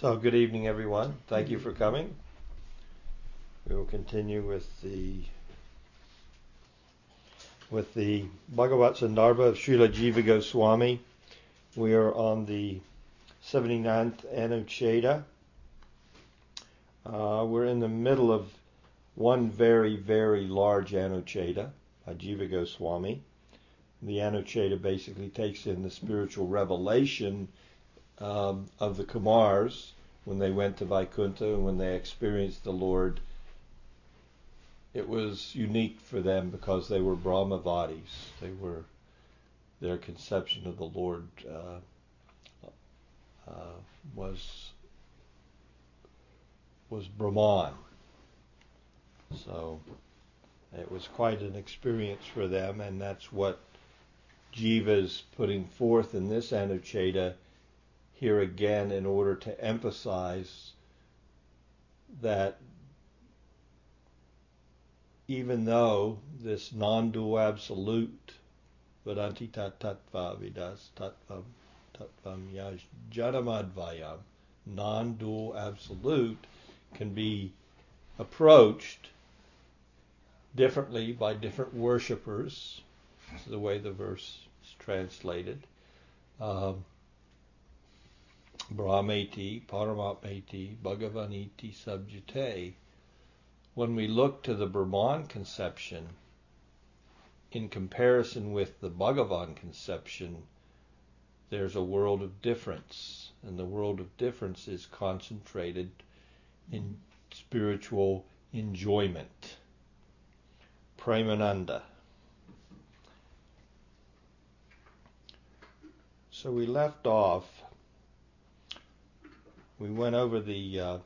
So, good evening, everyone. Thank you for coming. We will continue with the with the Bhagavat Sandarbha of Srila Jiva Goswami. We are on the 79th Anucheda. Uh, we're in the middle of one very, very large Anucheda by Jiva Goswami. The Anucheda basically takes in the spiritual revelation um, of the Kumars when they went to Vaikuntha and when they experienced the Lord it was unique for them because they were Brahmavadis. They were their conception of the Lord uh, uh, was was Brahman. So it was quite an experience for them, and that's what Jiva's putting forth in this Anucheda here again in order to emphasize that even though this non-dual absolute Vedanti tat tattva vidas tattvam tattvam yaj janamadvayam non-dual absolute can be approached differently by different worshippers. This is the way the verse is translated. Um, Brahmeti, Paramatmeti, Bhagavaniti shabdyate when we look to the Brahman conception in comparison with the Bhagavan conception, there's a world of difference. And the world of difference is concentrated in spiritual enjoyment. Premananda. So we left off, we went over the uh,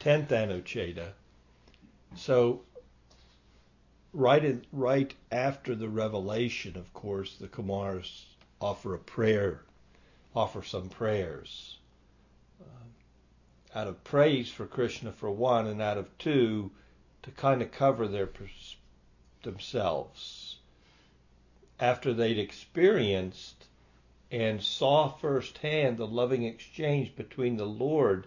10th Anucheta so right in, right after the revelation, of course, the Kumars offer a prayer, offer some prayers. Uh, out of praise for Krishna for one, and out of two, to kind of cover their themselves. After they'd experienced and saw firsthand the loving exchange between the Lord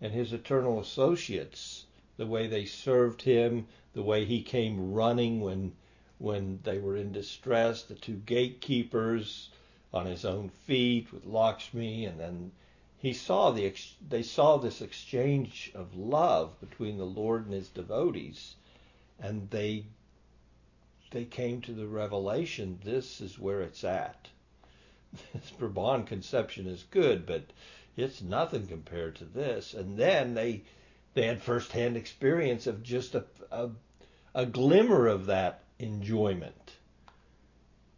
and his eternal associates, the way they served him, the way he came running when when they were in distress, the two gatekeepers on his own feet with Lakshmi, and then he saw the they saw this exchange of love between the Lord and his devotees, and they they came to the revelation this is where it's at. This Brahman conception is good, but it's nothing compared to this. And then they they had firsthand experience of just a, a, a glimmer of that enjoyment.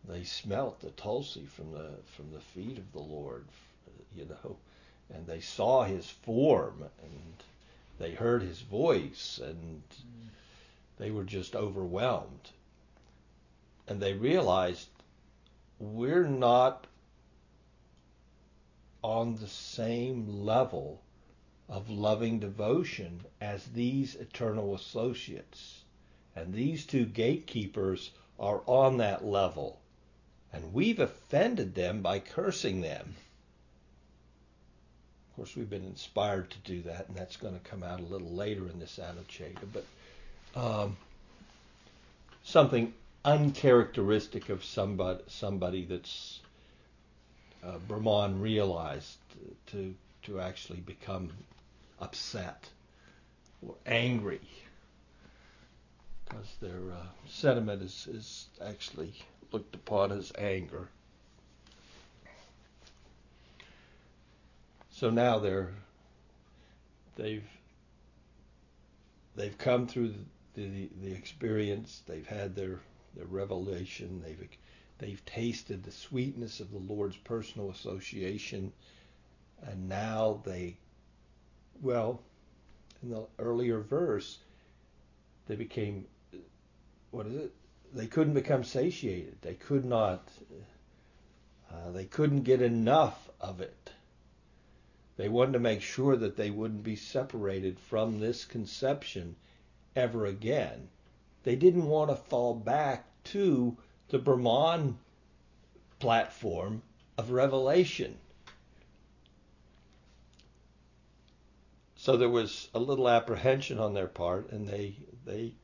They smelt the tulsi from the from the feet of the Lord, you know, and they saw His form and they heard His voice and they were just overwhelmed. And they realized we're not on the same level of loving devotion as these eternal associates. And these two gatekeepers are on that level. And we've offended them by cursing them. Of course, we've been inspired to do that, and that's going to come out a little later in this Anucheda. But um, something uncharacteristic of somebody, somebody that's uh, Brahman realized to to actually become upset or angry because their uh, sentiment is, is actually looked upon as anger. So now they're they've they've come through the, the, the experience. They've had their their revelation. They've they've tasted the sweetness of the Lord's personal association, and now they well, in the earlier verse, they became, what is it? They couldn't become satiated. They could not, uh, they couldn't get enough of it. They wanted to make sure that they wouldn't be separated from this conception ever again. They didn't want to fall back to the Brahman platform of revelation. So there was a little apprehension on their part, and they they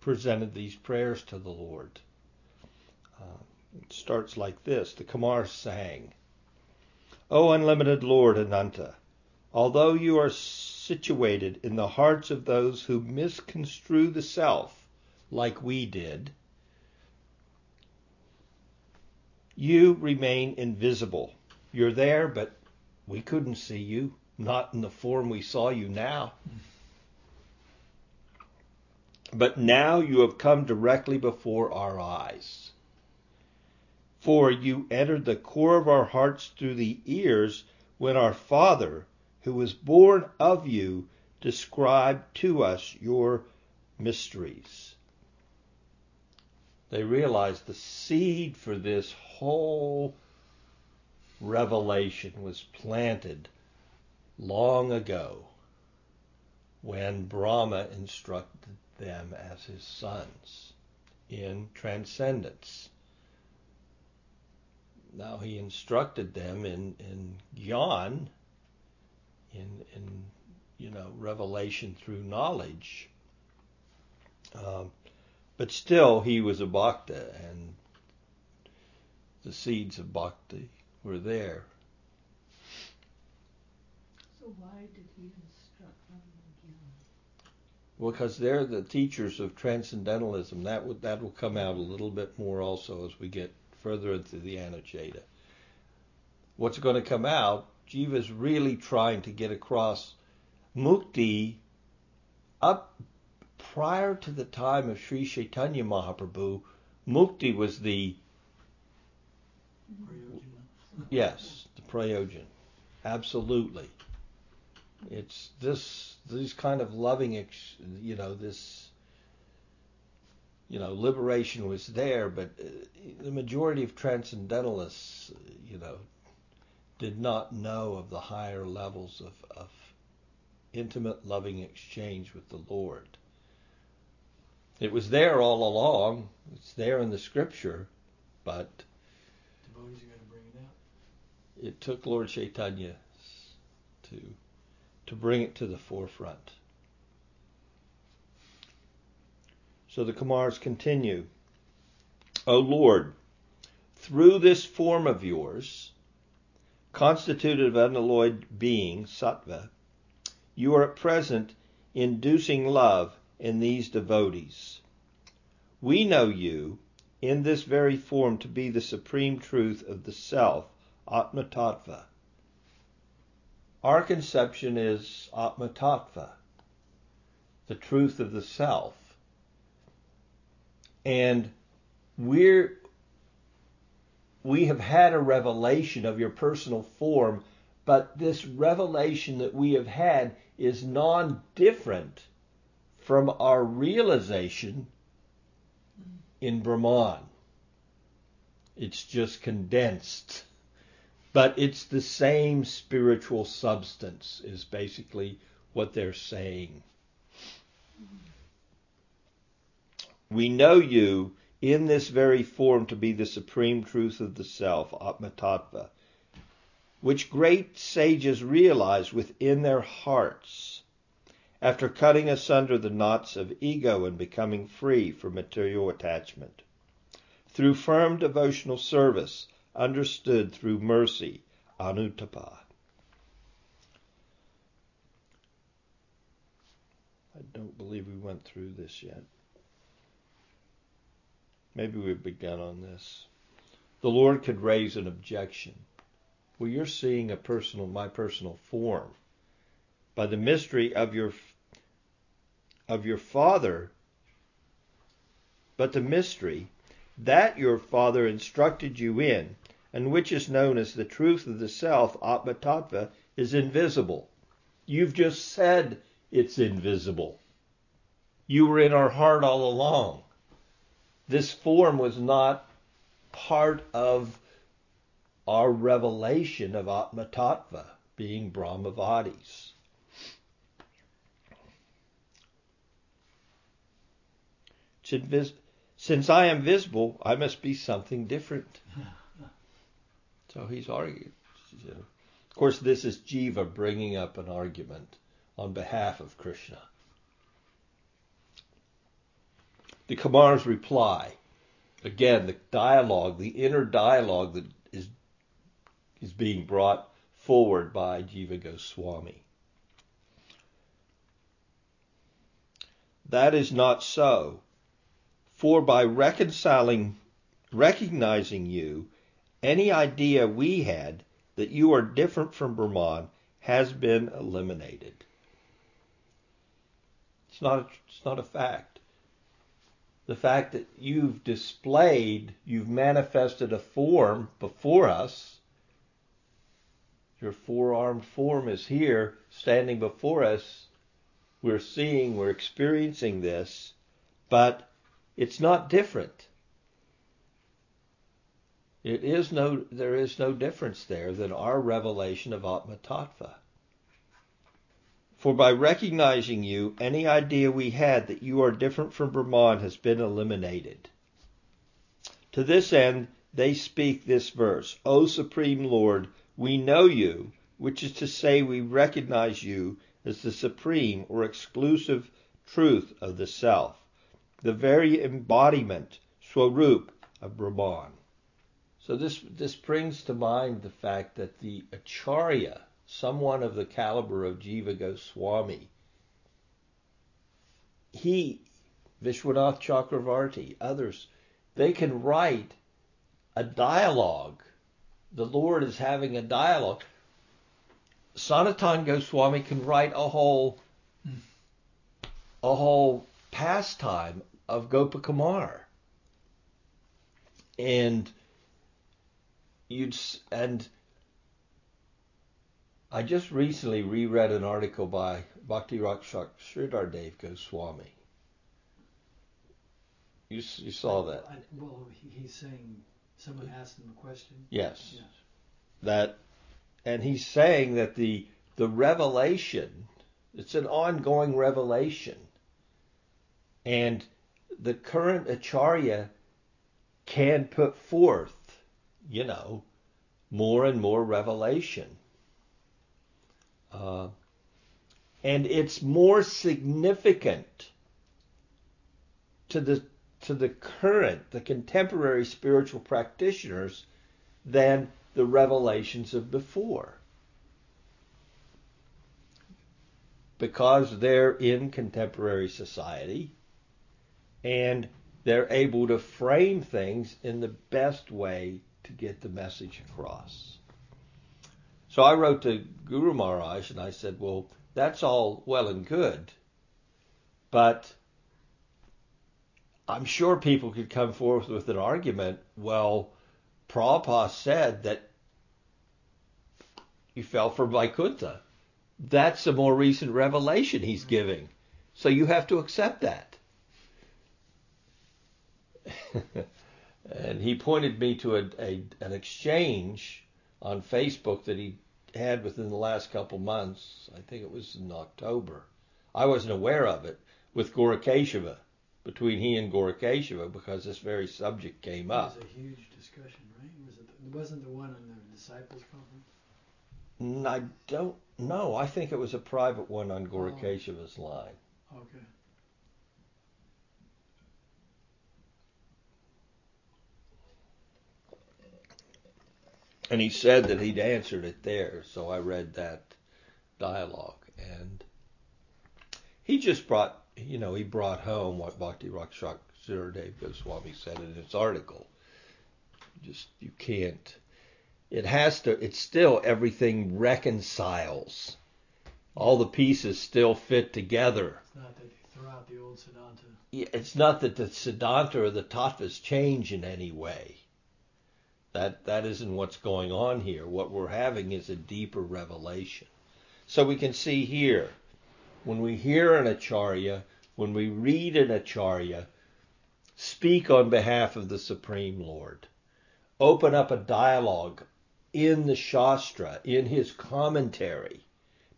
presented these prayers to the Lord. Uh, it starts like this: The Kumar sang, "O unlimited Lord Ananta, although you are situated in the hearts of those who misconstrue the self, like we did." You remain invisible. You're there, but we couldn't see you, not in the form we saw you now. But now you have come directly before our eyes. For you entered the core of our hearts through the ears when our Father, who was born of you, described to us your mysteries. They realized the seed for this whole revelation was planted long ago when Brahma instructed them as his sons in transcendence. Now he instructed them in, in Gyan, in, in you know revelation through knowledge. Um, but still, he was a bhakta, and the seeds of bhakti were there. So why did he instruct them again? Well, because they're the teachers of transcendentalism. That would that will come out a little bit more also as we get further into the Anucheda. What's going to come out? Jiva is really trying to get across mukti up prior to the time of Sri Chaitanya Mahaprabhu. Mukti was the Yes, the prayojan. Absolutely. It's this these kind of loving, you know, this, you know, liberation was there, but uh, the majority of transcendentalists, you know, did not know of the higher levels of, of intimate, loving exchange with the Lord. It was there all along. It's there in the scripture, but devotees are going to bring it out. It took Lord Chaitanya to to bring it to the forefront. So the Kumars continue. O Lord, through this form of yours, constituted of unalloyed being, sattva, you are at present inducing love in these devotees. We know you in this very form to be the supreme truth of the self, Atma Tattva. Our conception is Atma Tattva, the truth of the self. And we're we have had a revelation of your personal form, but this revelation that we have had is non different from our realization in Brahman. It's just condensed. But it's the same spiritual substance, is basically what they're saying. We know you in this very form to be the supreme truth of the self, Atma Tattva, which great sages realize within their hearts after cutting asunder the knots of ego and becoming free from material attachment. Through firm devotional service, understood through mercy, anutapa. I don't believe we went through this yet. Maybe we've begun on this. The Lord could raise an objection. Well, you're seeing a personal, my personal form by the mystery of your of your father, but the mystery that your father instructed you in, and which is known as the truth of the self, atmatattva, is invisible. You've just said it's invisible. You were in our heart all along. This form was not part of our revelation of atmatattva, being Brahmavadis. Since I am visible, I must be something different. So he's argued. Of course, this is Jiva bringing up an argument on behalf of Krishna. The Kumar's reply, again, the dialogue, the inner dialogue that is is being brought forward by Jiva Goswami. That is not so. For by reconciling, recognizing you, any idea we had that you are different from Brahman has been eliminated. It's not a, it's not a fact. The fact that you've displayed, you've manifested a form before us, your four armed form is here standing before us. We're seeing, we're experiencing this, but it's not different. It is no, there is no difference there than our revelation of Atma Tattva. For by recognizing you, any idea we had that you are different from Brahman has been eliminated. To this end, they speak this verse O Supreme Lord, we know you, which is to say, we recognize you as the supreme or exclusive truth of the Self, the very embodiment, Swarup, of Brahman. So this, this brings to mind the fact that the Acharya, someone of the caliber of Jiva Goswami, he, Vishwanath Chakravarti, others, they can write a dialogue. The Lord is having a dialogue. Sanatan Goswami can write a whole a whole pastime of Gopakumar. And you'd and I just recently reread an article by Bhakti Rakshak Sridhar Dev Goswami. You, you saw that? I, well, he's saying someone asked him a question. Yes. Yes. That, and he's saying that the the revelation, it's an ongoing revelation, and the current acharya can put forth, you know, more and more revelation. Uh, and it's more significant to the to the current, the contemporary spiritual practitioners than the revelations of before. Because they're in contemporary society and they're able to frame things in the best way to get the message across. So I wrote to Guru Maharaj and I said, well, that's all well and good, but I'm sure people could come forth with an argument. Well, Prabhupada said that you fell for Vaikuntha. That's a more recent revelation he's giving. So you have to accept that. and he pointed me to a, a, an exchange on Facebook that he had within the last couple months. I think it was in October. I wasn't aware of it with Gorakeshava between he and Gorakeshava because this very subject came up. It was a huge discussion, right? Was it? It wasn't the one on the disciples conference. I don't know. I think it was a private one on oh. Gorakeshava's line. Okay. And he said that he'd answered it there, so I read that dialogue. And he just brought, you know, he brought home what Bhakti Rakshak Sridhar Dev Goswami said in his article. Just, you can't, it has to, it's still everything reconciles. All the pieces still fit together. It's not that they throw out the old Siddhanta. Yeah, It's not that the Siddhanta or the Tattvas change in any way. That that isn't what's going on here. What we're having is a deeper revelation. So we can see here, when we hear an acharya, when we read an acharya, speak on behalf of the Supreme Lord, open up a dialogue in the Shastra, in his commentary,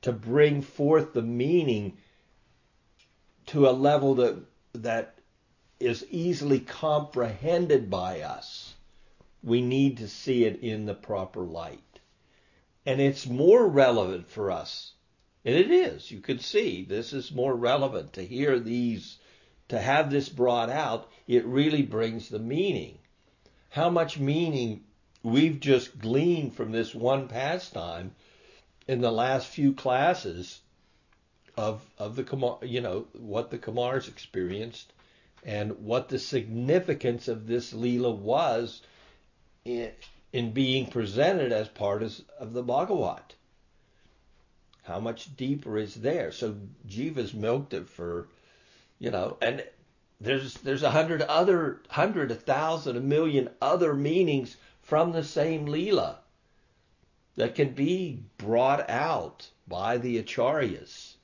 to bring forth the meaning to a level that that is easily comprehended by us we need to see it in the proper light. And it's more relevant for us. And it is. You can see this is more relevant to hear these, to have this brought out. It really brings the meaning. How much meaning we've just gleaned from this one pastime in the last few classes of of the you know what the Kumars experienced and what the significance of this Leela was in, in being presented as part of, of the Bhagavat. How much deeper is there? So Jiva's milked it for, you know, and there's there's a hundred other hundred, a thousand, a million other meanings from the same Leela that can be brought out by the Acharyas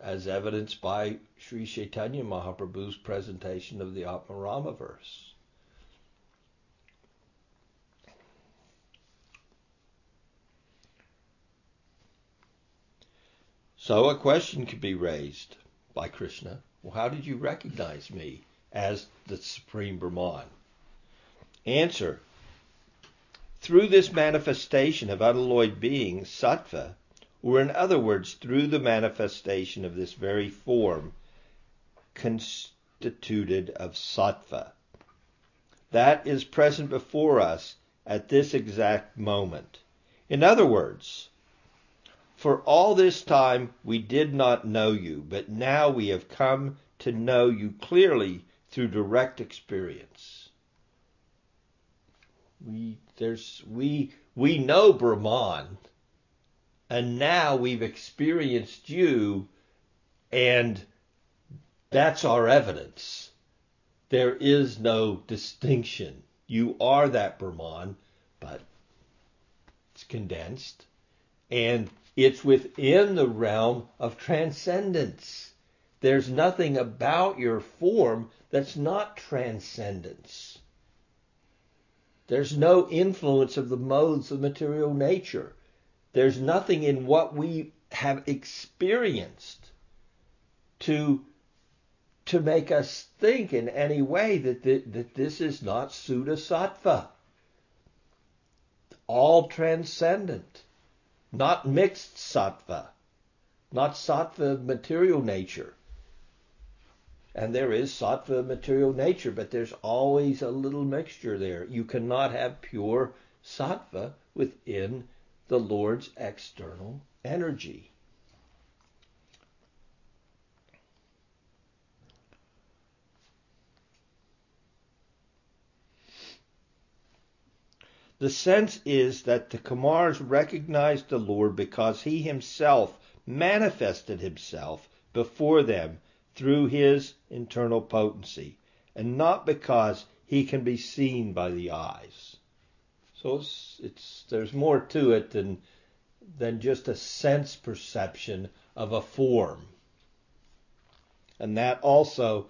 as evidenced by Sri Chaitanya Mahaprabhu's presentation of the Atmarama verse. So a question could be raised by Krishna. Well, how did you recognize me as the Supreme Brahman? Answer. Through this manifestation of unalloyed being, sattva, or in other words, through the manifestation of this very form constituted of sattva. That is present before us at this exact moment. In other words, for all this time we did not know you, but now we have come to know you clearly through direct experience. We there's we we know Brahman and now we've experienced you, and that's our evidence. There is no distinction. You are that Brahman, but it's condensed, and it's within the realm of transcendence. There's nothing about your form that's not transcendence. There's no influence of the modes of material nature. There's nothing in what we have experienced to to make us think in any way that, that, that this is not Suddha Sattva. All transcendent, not mixed Sattva, not Sattva material nature. And there is Sattva material nature, but there's always a little mixture there. You cannot have pure Sattva within the Lord's external energy. The sense is that the Kumars recognized the Lord because he himself manifested himself before them through his internal potency, and not because he can be seen by the eyes. So it's, it's there's more to it than than just a sense perception of a form. And that also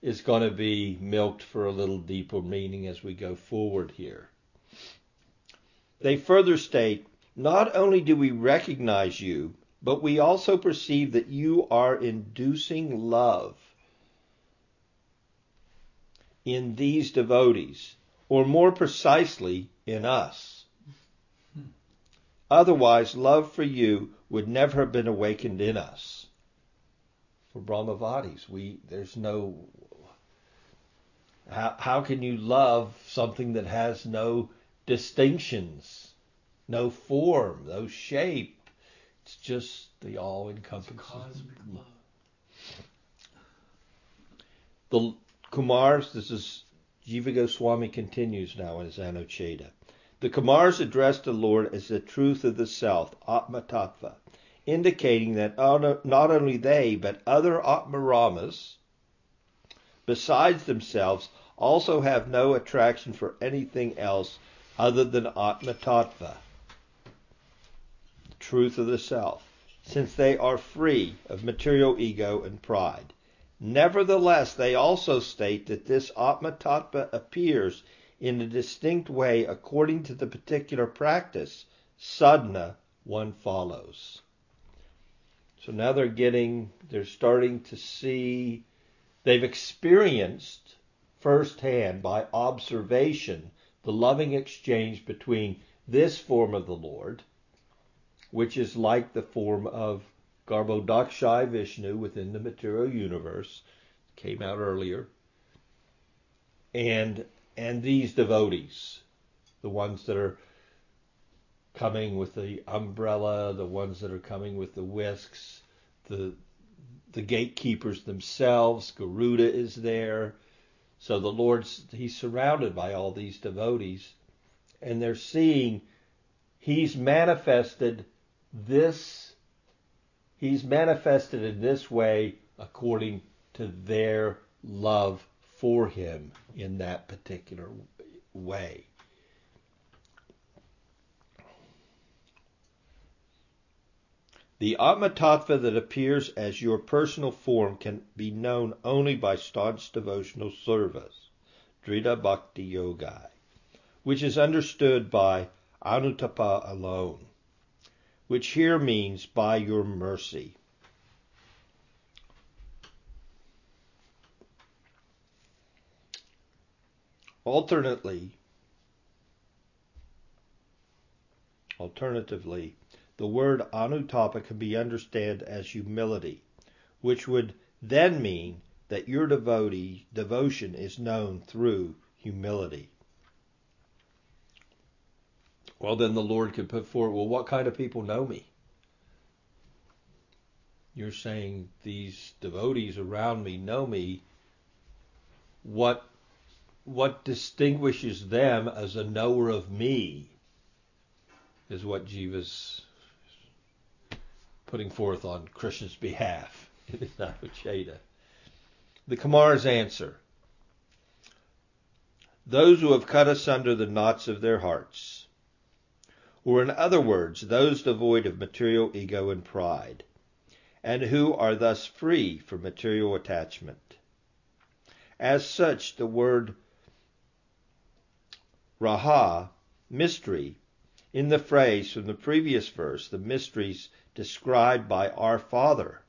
is going to be milked for a little deeper meaning as we go forward here. They further state, not only do we recognize you, but we also perceive that you are inducing love in these devotees, or more precisely, in us. Otherwise, love for you would never have been awakened in us. For Brahmavadis, we there's no how, how can you love something that has no distinctions, no form, no shape? It's just the all encompassing Cosmic love. The Kumars, this is Jiva Goswami continues now in his Anucheda. The Kumars address the Lord as the truth of the self, Atma indicating that not only they, but other Atmaramas, besides themselves, also have no attraction for anything else other than Atma Tattva, the truth of the self, since they are free of material ego and pride. Nevertheless, they also state that this Atma Tattva appears in a distinct way according to the particular practice, sadhana, one follows. So now they're getting, they're starting to see, they've experienced firsthand by observation the loving exchange between this form of the Lord, which is like the form of Garbhodakashayi Vishnu within the material universe, came out earlier, and and these devotees, the ones that are coming with the umbrella, the ones that are coming with the whisks, the the gatekeepers themselves, Garuda is there. So the Lord's he's surrounded by all these devotees and they're seeing he's manifested this he's manifested in this way according to their love for him in that particular way. The Atma Tattva that appears as your personal form can be known only by staunch devotional service, Dhrida Bhakti Yoga, which is understood by Anutapa alone, which here means by your mercy. Alternately, alternatively, the word anutapa can be understood as humility, which would then mean that your devotee devotion is known through humility. Well, then the Lord could put forward, well, what kind of people know me? You're saying these devotees around me know me. What what distinguishes them as a knower of me is what Jiva's putting forth on Krishna's behalf in his Navacheta. The Kumar's answer. Those who have cut asunder the knots of their hearts, or in other words, those devoid of material ego and pride, and who are thus free from material attachment. As such, the word Raha, mystery, in the phrase from the previous verse, the mysteries described by our Father,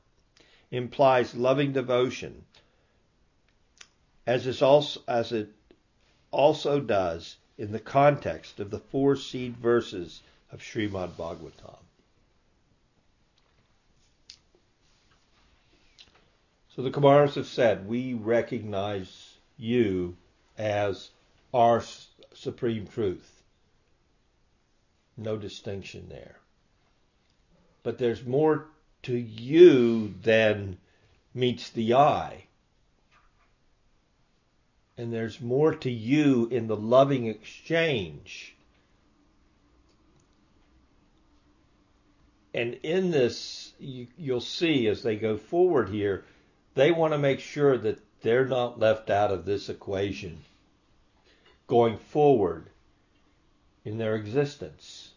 implies loving devotion, as, is also, as it also does in the context of the four seed verses of Srimad Bhagavatam. So the Kumars have said, we recognize you as our supreme truth. No distinction there. But there's more to you than meets the eye. And there's more to you in the loving exchange. And in this, you, will see as they go forward here, they want to make sure that they're not left out of this equation going forward in their existence.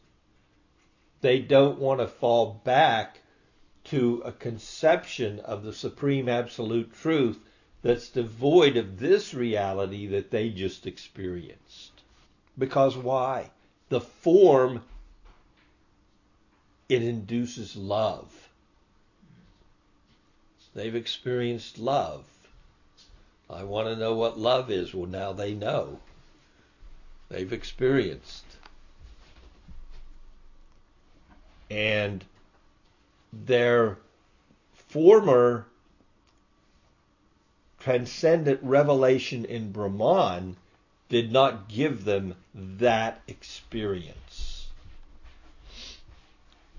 They don't want to fall back to a conception of the supreme absolute truth that's devoid of this reality that they just experienced. Because why? The form, it induces love. They've experienced love. I want to know what love is. Well, now they know they've experienced. And their former transcendent revelation in Brahman did not give them that experience.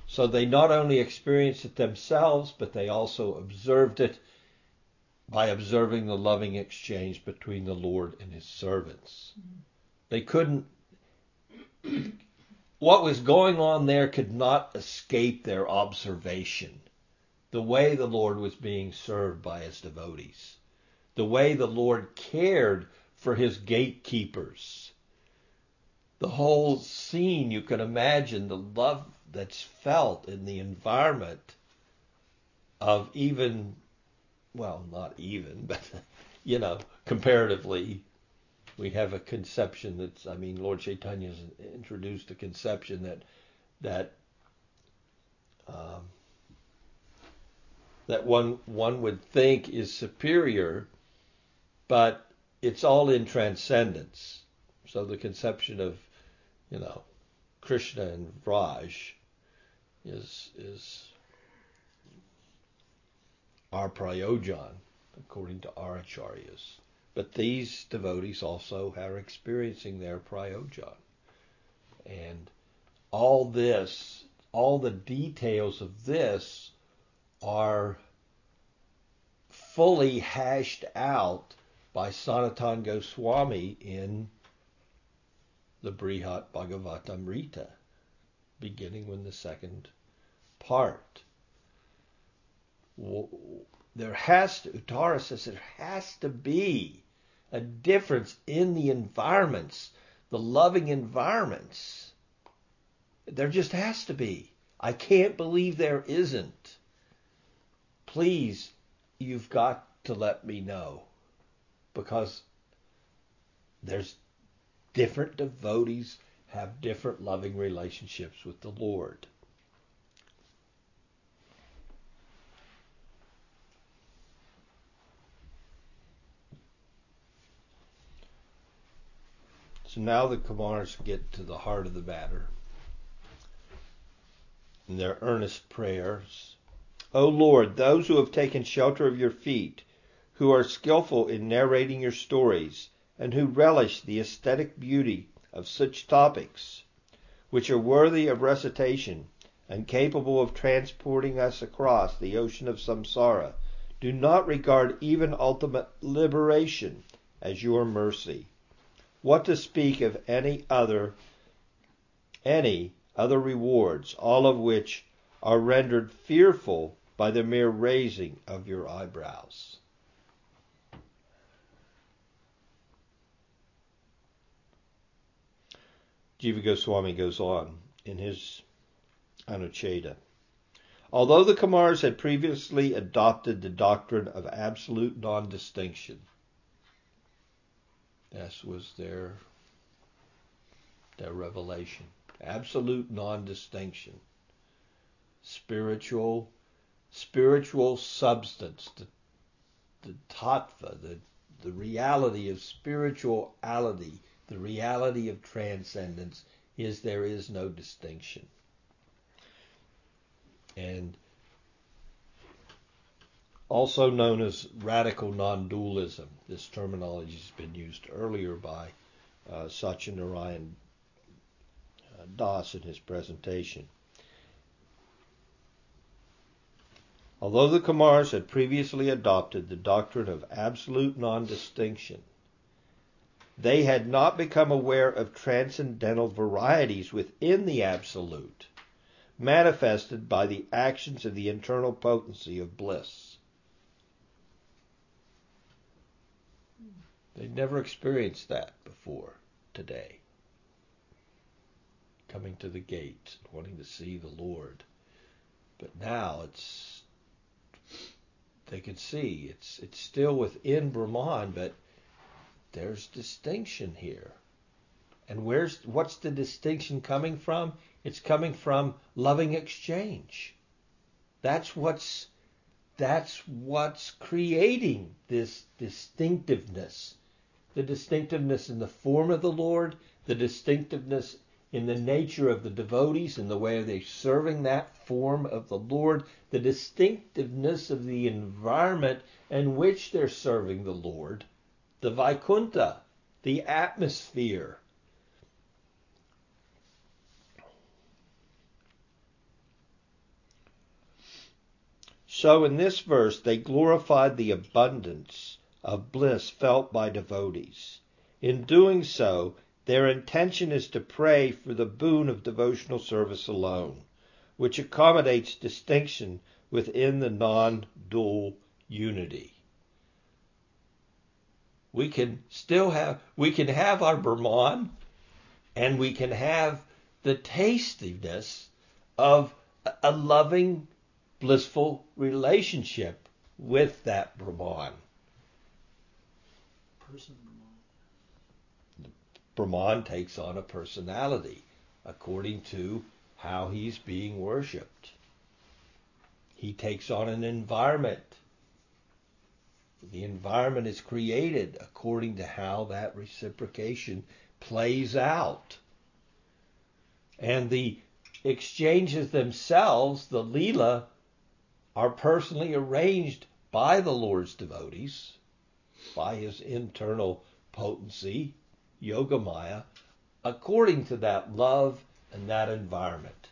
So they not only experienced it themselves, but they also observed it by observing the loving exchange between the Lord and his servants. They couldn't, what was going on there could not escape their observation. The way the Lord was being served by his devotees, the way the Lord cared for his gatekeepers. The whole scene, you can imagine the love that's felt in the environment of even, well, not even, but, you know, comparatively we have a conception that's I mean Lord Chaitanya has introduced a conception that that um, that one one would think is superior, but it's all in transcendence. So the conception of you know Krishna and Vraj is is our prayojan, according to our acharyas. But these devotees also are experiencing their prayojan. And all this, all the details of this are fully hashed out by Sanatan Goswami in the Brihat Bhagavatamrita, beginning with the second part. There has to, Uttara says there has to be a difference in the environments, the loving environments. There just has to be. I can't believe there isn't. Please, you've got to let me know because there's different devotees have different loving relationships with the Lord. Now the Kumars get to the heart of the matter. In their earnest prayers, O Lord, those who have taken shelter of your feet, who are skillful in narrating your stories, and who relish the aesthetic beauty of such topics, which are worthy of recitation and capable of transporting us across the ocean of samsara, do not regard even ultimate liberation as your mercy. What to speak of any other any other rewards, all of which are rendered fearful by the mere raising of your eyebrows. Jiva Goswami goes on in his Anucheda. Although the Kumars had previously adopted the doctrine of absolute non distinction, this was their their revelation. Absolute non-distinction. Spiritual spiritual substance, the the tattva, the the reality of spirituality, the reality of transcendence is there is no distinction. And also known as radical non-dualism. This terminology has been used earlier by uh, Satyanarayan uh, Das in his presentation. Although the Kumars had previously adopted the doctrine of absolute non-distinction, they had not become aware of transcendental varieties within the absolute, manifested by the actions of the internal potency of bliss. They'd never experienced that before today. Coming to the gate, wanting to see the Lord. But now it's they can see it's it's still within Brahman, but there's distinction here. And where's what's the distinction coming from? It's coming from loving exchange. That's what's that's what's creating this distinctiveness the distinctiveness in the form of the Lord, the distinctiveness in the nature of the devotees and the way they're serving that form of the Lord, the distinctiveness of the environment in which they're serving the Lord, the Vaikuntha, the atmosphere. So in this verse, they glorified the abundance of bliss felt by devotees. In doing so, their intention is to pray for the boon of devotional service alone, which accommodates distinction within the non dual unity. We can still have, we can have our Brahman and we can have the tastiness of a loving, blissful relationship with that Brahman person Brahman? Brahman takes on a personality according to how he's being worshipped. He takes on an environment. The environment is created according to how that reciprocation plays out. And the exchanges themselves, the Leela, are personally arranged by the Lord's devotees, by his internal potency, Yogamaya, according to that love and that environment.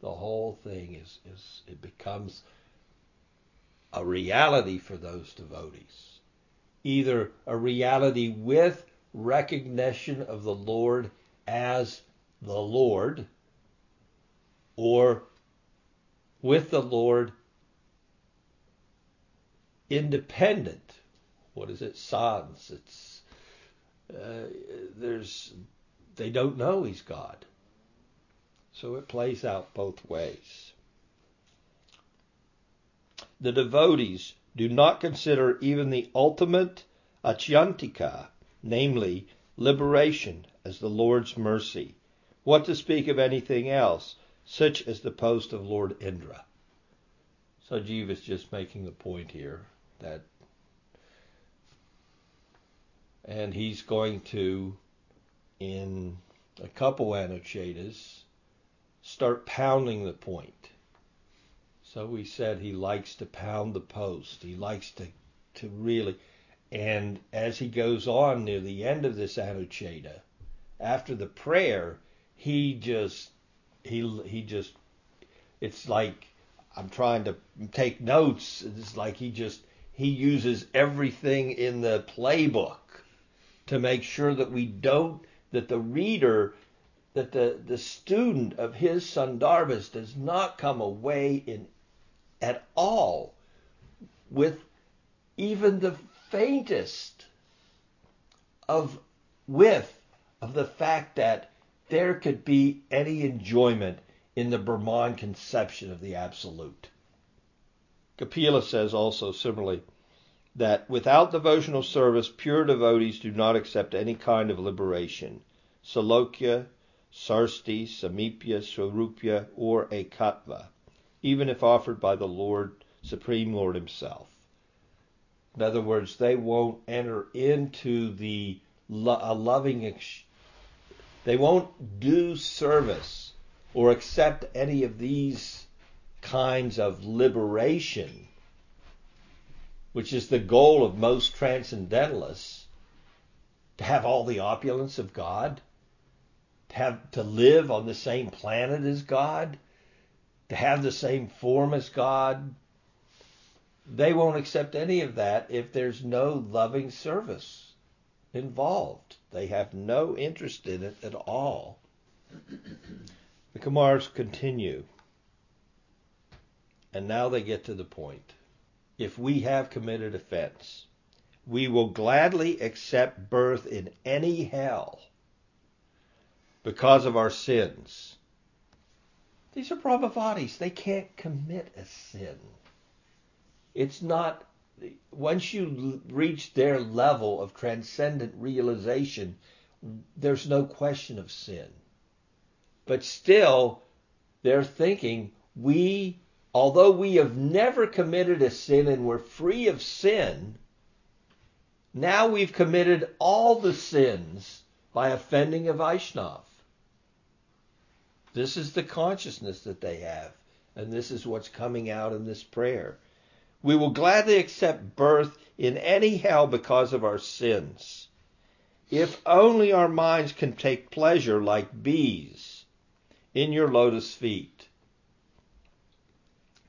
The whole thing is, is it becomes a reality for those devotees. Either a reality with recognition of the Lord as the Lord, or with the Lord independent. What is it? Sans. It's uh, there's they don't know he's God. So it plays out both ways. The devotees do not consider even the ultimate atyantika, namely liberation, as the Lord's mercy. What to speak of anything else, such as the post of Lord Indra. So Jiva is just making the point here that, and he's going to, in a couple Anuchedas, start pounding the point. So we said he likes to pound the post. He likes to, to really, and as he goes on near the end of this Anucheda, after the prayer, he just, he, he just, it's like, I'm trying to take notes. It's like he just, he uses everything in the playbook to make sure that we don't, that the reader that the, the student of his Sandarbhas does not come away in at all with even the faintest of whiff of the fact that there could be any enjoyment in the Brahman conception of the absolute. Kapila says also similarly that without devotional service, pure devotees do not accept any kind of liberation. Salokya, Sarsti, Samipya, Swarupya, or Ekatva, even if offered by the Lord, Supreme Lord Himself. In other words, they won't enter into the a loving, they won't do service or accept any of these kinds of liberation, which is the goal of most transcendentalists, to have all the opulence of God, to have to live on the same planet as God, to have the same form as God. They won't accept any of that if there's no loving service involved. They have no interest in it at all. The Kumars continue. And now they get to the point. If we have committed offense, we will gladly accept birth in any hell because of our sins. These are Brahmavadis. They can't commit a sin. It's not, once you reach their level of transcendent realization, there's no question of sin. But still, they're thinking, we, although we have never committed a sin and we're free of sin, now we've committed all the sins by offending a Vaishnav. This is the consciousness that they have, and this is what's coming out in this prayer. We will gladly accept birth in any hell because of our sins. If only our minds can take pleasure like bees in your lotus feet.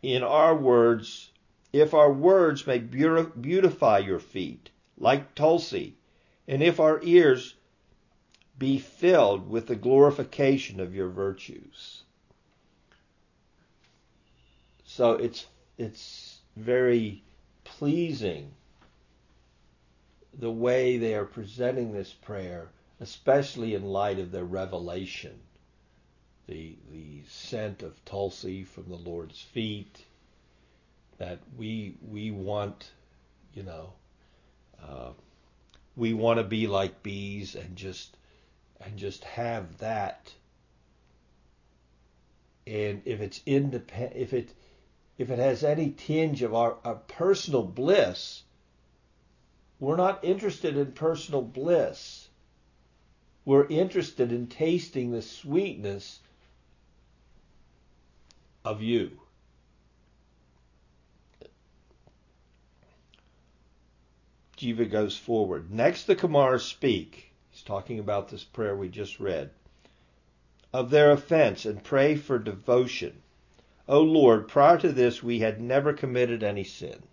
In our words, if our words may beautify your feet like Tulsi, and if our ears be filled with the glorification of your virtues. So it's it's very pleasing the way they are presenting this prayer, especially in light of their revelation. The the scent of Tulsi from the Lord's feet, that we we want, you know, uh, we want to be like bees and just and just have that. And if it's independent, if it if it has any tinge of our, our personal bliss, we're not interested in personal bliss. We're interested in tasting the sweetness of you. Jiva goes forward. Next, the Kumars speak. He's talking about this prayer we just read. Of their offense and pray for devotion. O Lord, prior to this we had never committed any sin.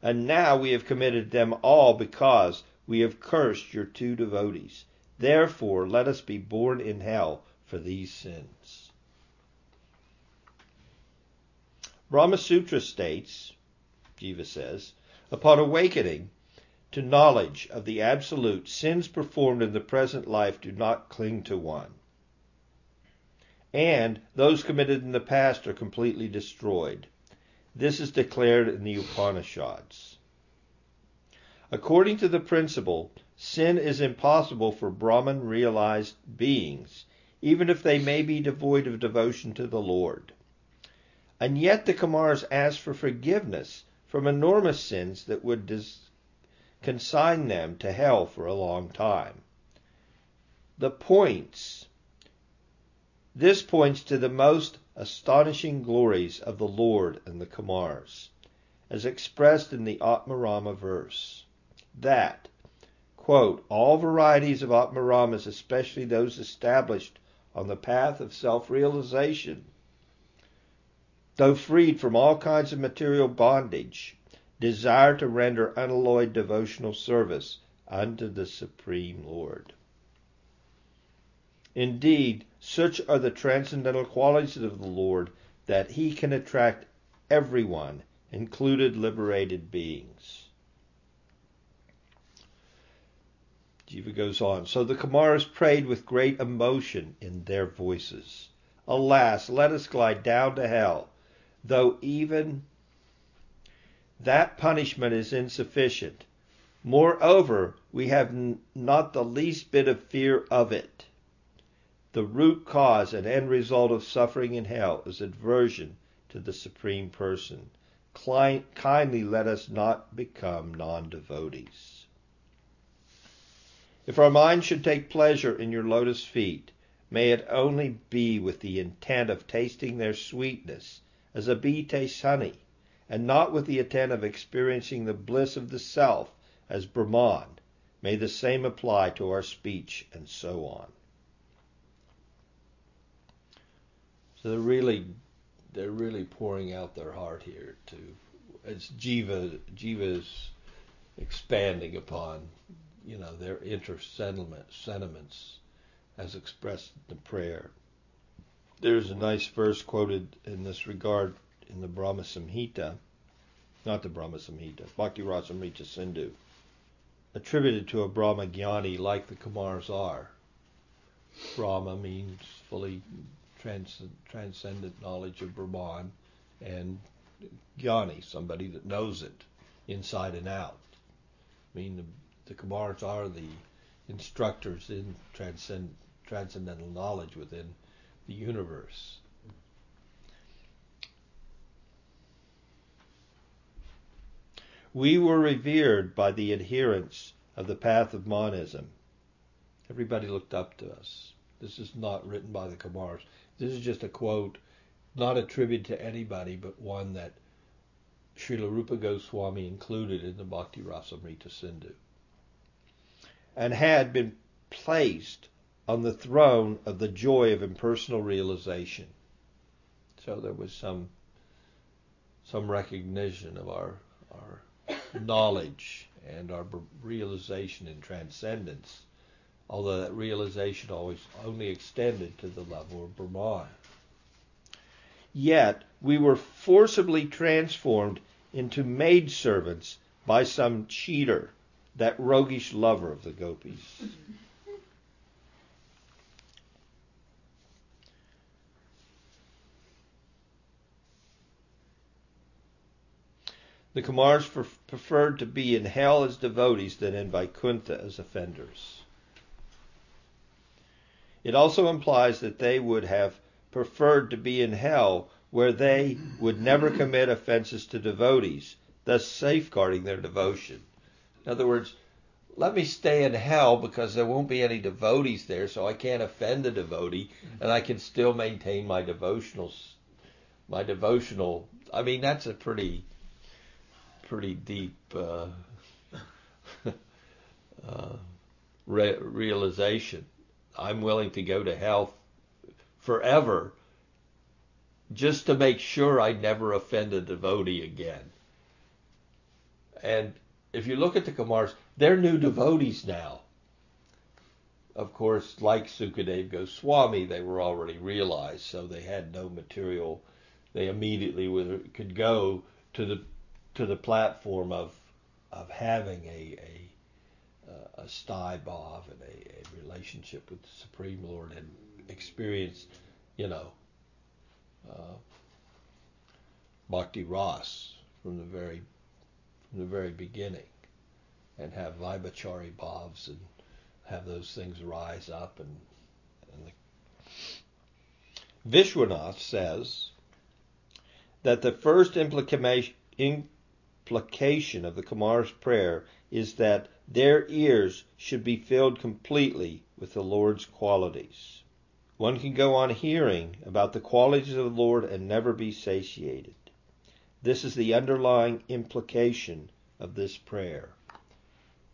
And now we have committed them all because we have cursed your two devotees. Therefore, let us be born in hell for these sins. Brahma Sutra states, Jiva says, upon awakening to knowledge of the Absolute, sins performed in the present life do not cling to one. And those committed in the past are completely destroyed. This is declared in the Upanishads. According to the principle, sin is impossible for Brahman realized beings, even if they may be devoid of devotion to the Lord. And yet the Kumars ask for forgiveness from enormous sins that would dis- consign them to hell for a long time. The points. This points to the most astonishing glories of the Lord and the Kumars, as expressed in the Atmarama verse, that, quote, all varieties of Atmaramas, especially those established on the path of self-realization, though freed from all kinds of material bondage, desire to render unalloyed devotional service unto the Supreme Lord. Indeed, such are the transcendental qualities of the Lord that he can attract everyone, included liberated beings. Jiva goes on. So the Kumars prayed with great emotion in their voices. Alas, let us glide down to hell, though even that punishment is insufficient. Moreover, we have n- not the least bit of fear of it. The root cause and end result of suffering in hell is aversion to the Supreme Person. Cli- kindly let us not become non devotees. If our mind should take pleasure in your lotus feet, may it only be with the intent of tasting their sweetness, as a bee tastes honey, and not with the intent of experiencing the bliss of the self, as Brahman. May the same apply to our speech, and so on. So they're really, they're really pouring out their heart here to, it's Jiva, Jiva's expanding upon, you know, their inner sentiment, sentiments as expressed in the prayer. There's a nice verse quoted in this regard in the Brahma Samhita, not the Brahma Samhita, Bhakti Rasamrita Sindhu, attributed to a Brahma Jnani like the Kumars are. Brahma means fully trans- transcendent knowledge of Brahman, and Jnani, somebody that knows it inside and out. I mean, the, the Kumars are the instructors in transcend, transcendental knowledge within the universe. We were revered by the adherents of the path of monism. Everybody looked up to us. This is not written by the Kumars. This is just a quote, not attributed to anybody, but one that Srila Rupa Goswami included in the Bhakti Rasamrita Sindhu. And had been placed on the throne of the joy of impersonal realization. So there was some some recognition of our our knowledge and our realization in transcendence, although that realization always only extended to the level of Brahman. Yet we were forcibly transformed into maidservants by some cheater, that roguish lover of the gopis. The Kumars preferred to be in hell as devotees than in Vaikuntha as offenders. It also implies that they would have preferred to be in hell where they would never commit offenses to devotees, thus safeguarding their devotion. In other words, let me stay in hell because there won't be any devotees there, so I can't offend the devotee, and I can still maintain my devotional my devotional. I mean, that's a pretty, pretty deep uh, uh, re- realization. I'm willing to go to hell forever just to make sure I never offend a devotee again. And if you look at the Kumars, they're new devotees now. Of course, like Sukadev Goswami, they were already realized, so they had no material. They immediately could go to the to the platform of of having a a, a sthayi bhav and a, a relationship with the Supreme Lord and experience, you know, uh, bhakti ras from the very from the very beginning, and have vyabhichari bhavs and have those things rise up and, and the Vishwanath says that the first implication implication of the Kumar's prayer is that their ears should be filled completely with the Lord's qualities. One can go on hearing about the qualities of the Lord and never be satiated. This is the underlying implication of this prayer.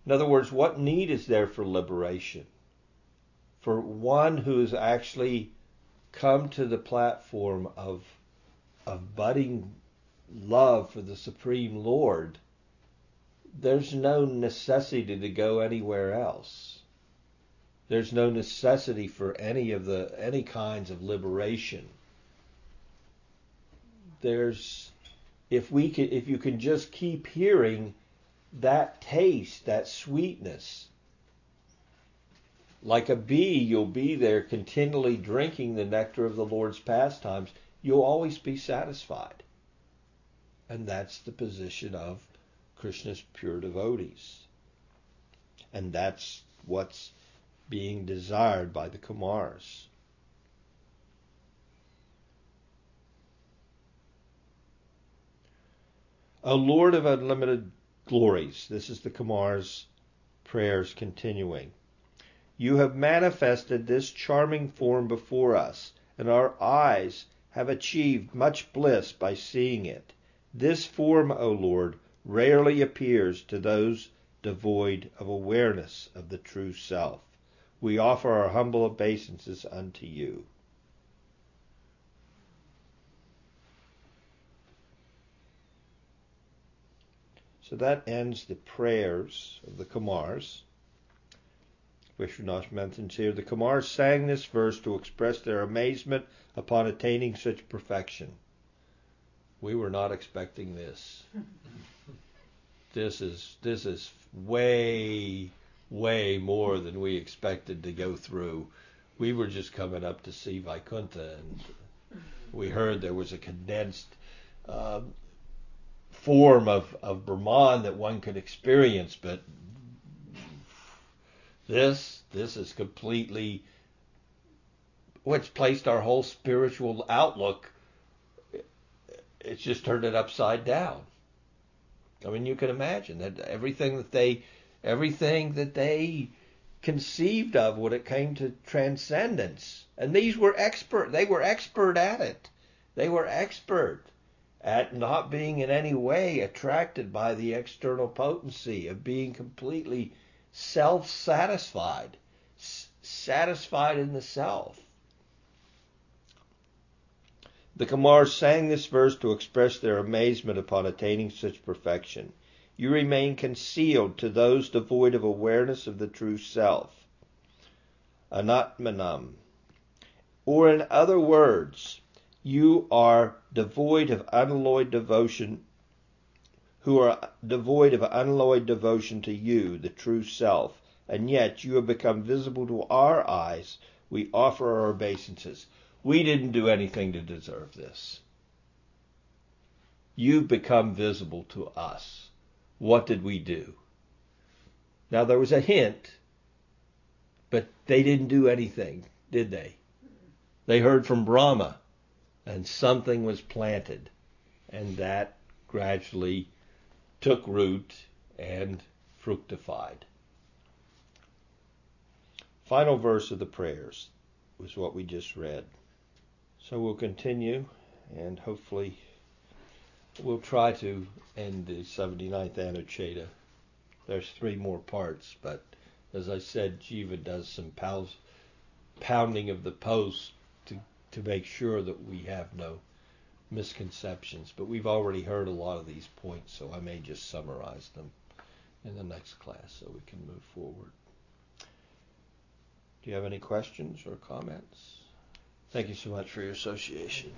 In other words, what need is there for liberation? For one who's actually come to the platform of, of budding love for the Supreme Lord, there's no necessity to go anywhere else. There's no necessity for any of the any kinds of liberation. There's if we can if you can just keep hearing that taste, that sweetness. Like a bee, you'll be there continually drinking the nectar of the Lord's pastimes. You'll always be satisfied. And that's the position of Krishna's pure devotees. And that's what's being desired by the Kumars. O Lord of unlimited glories, this is the Kumar's prayers continuing. You have manifested this charming form before us, and our eyes have achieved much bliss by seeing it. This form, O Lord, rarely appears to those devoid of awareness of the true self. We offer our humble obeisances unto you. So that ends the prayers of the Kumars. Vishwanath mentions here the Kumars sang this verse to express their amazement upon attaining such perfection. We were not expecting this. This is this is way way more than we expected to go through. We were just coming up to see Vaikuntha, and we heard there was a condensed um, form of, of Brahman that one could experience, but this this is completely what's placed our whole spiritual outlook it's just turned it upside down. I mean, you can imagine that everything that they, everything that they conceived of when it came to transcendence, and these were expert. They were expert at it. They were expert at not being in any way attracted by the external potency of being completely self-satisfied, satisfied in the self. The Kumars sang this verse to express their amazement upon attaining such perfection. You remain concealed to those devoid of awareness of the true self. Anatmanam. Or in other words, you are devoid of unalloyed devotion, who are devoid of unalloyed devotion to you, the true self, and yet you have become visible to our eyes. We offer our obeisances. We didn't do anything to deserve this. You've become visible to us. What did we do? Now there was a hint, but they didn't do anything, did they? They heard from Brahma, and something was planted, and that gradually took root and fructified. Final verse of the prayers was what we just read. So we'll continue and hopefully we'll try to end the 79th Anucheda. There's three more parts, but as I said, Jiva does some pals, pounding of the post to, to make sure that we have no misconceptions. But we've already heard a lot of these points, so I may just summarize them in the next class so we can move forward. Do you have any questions or comments? Thank you so much for your association.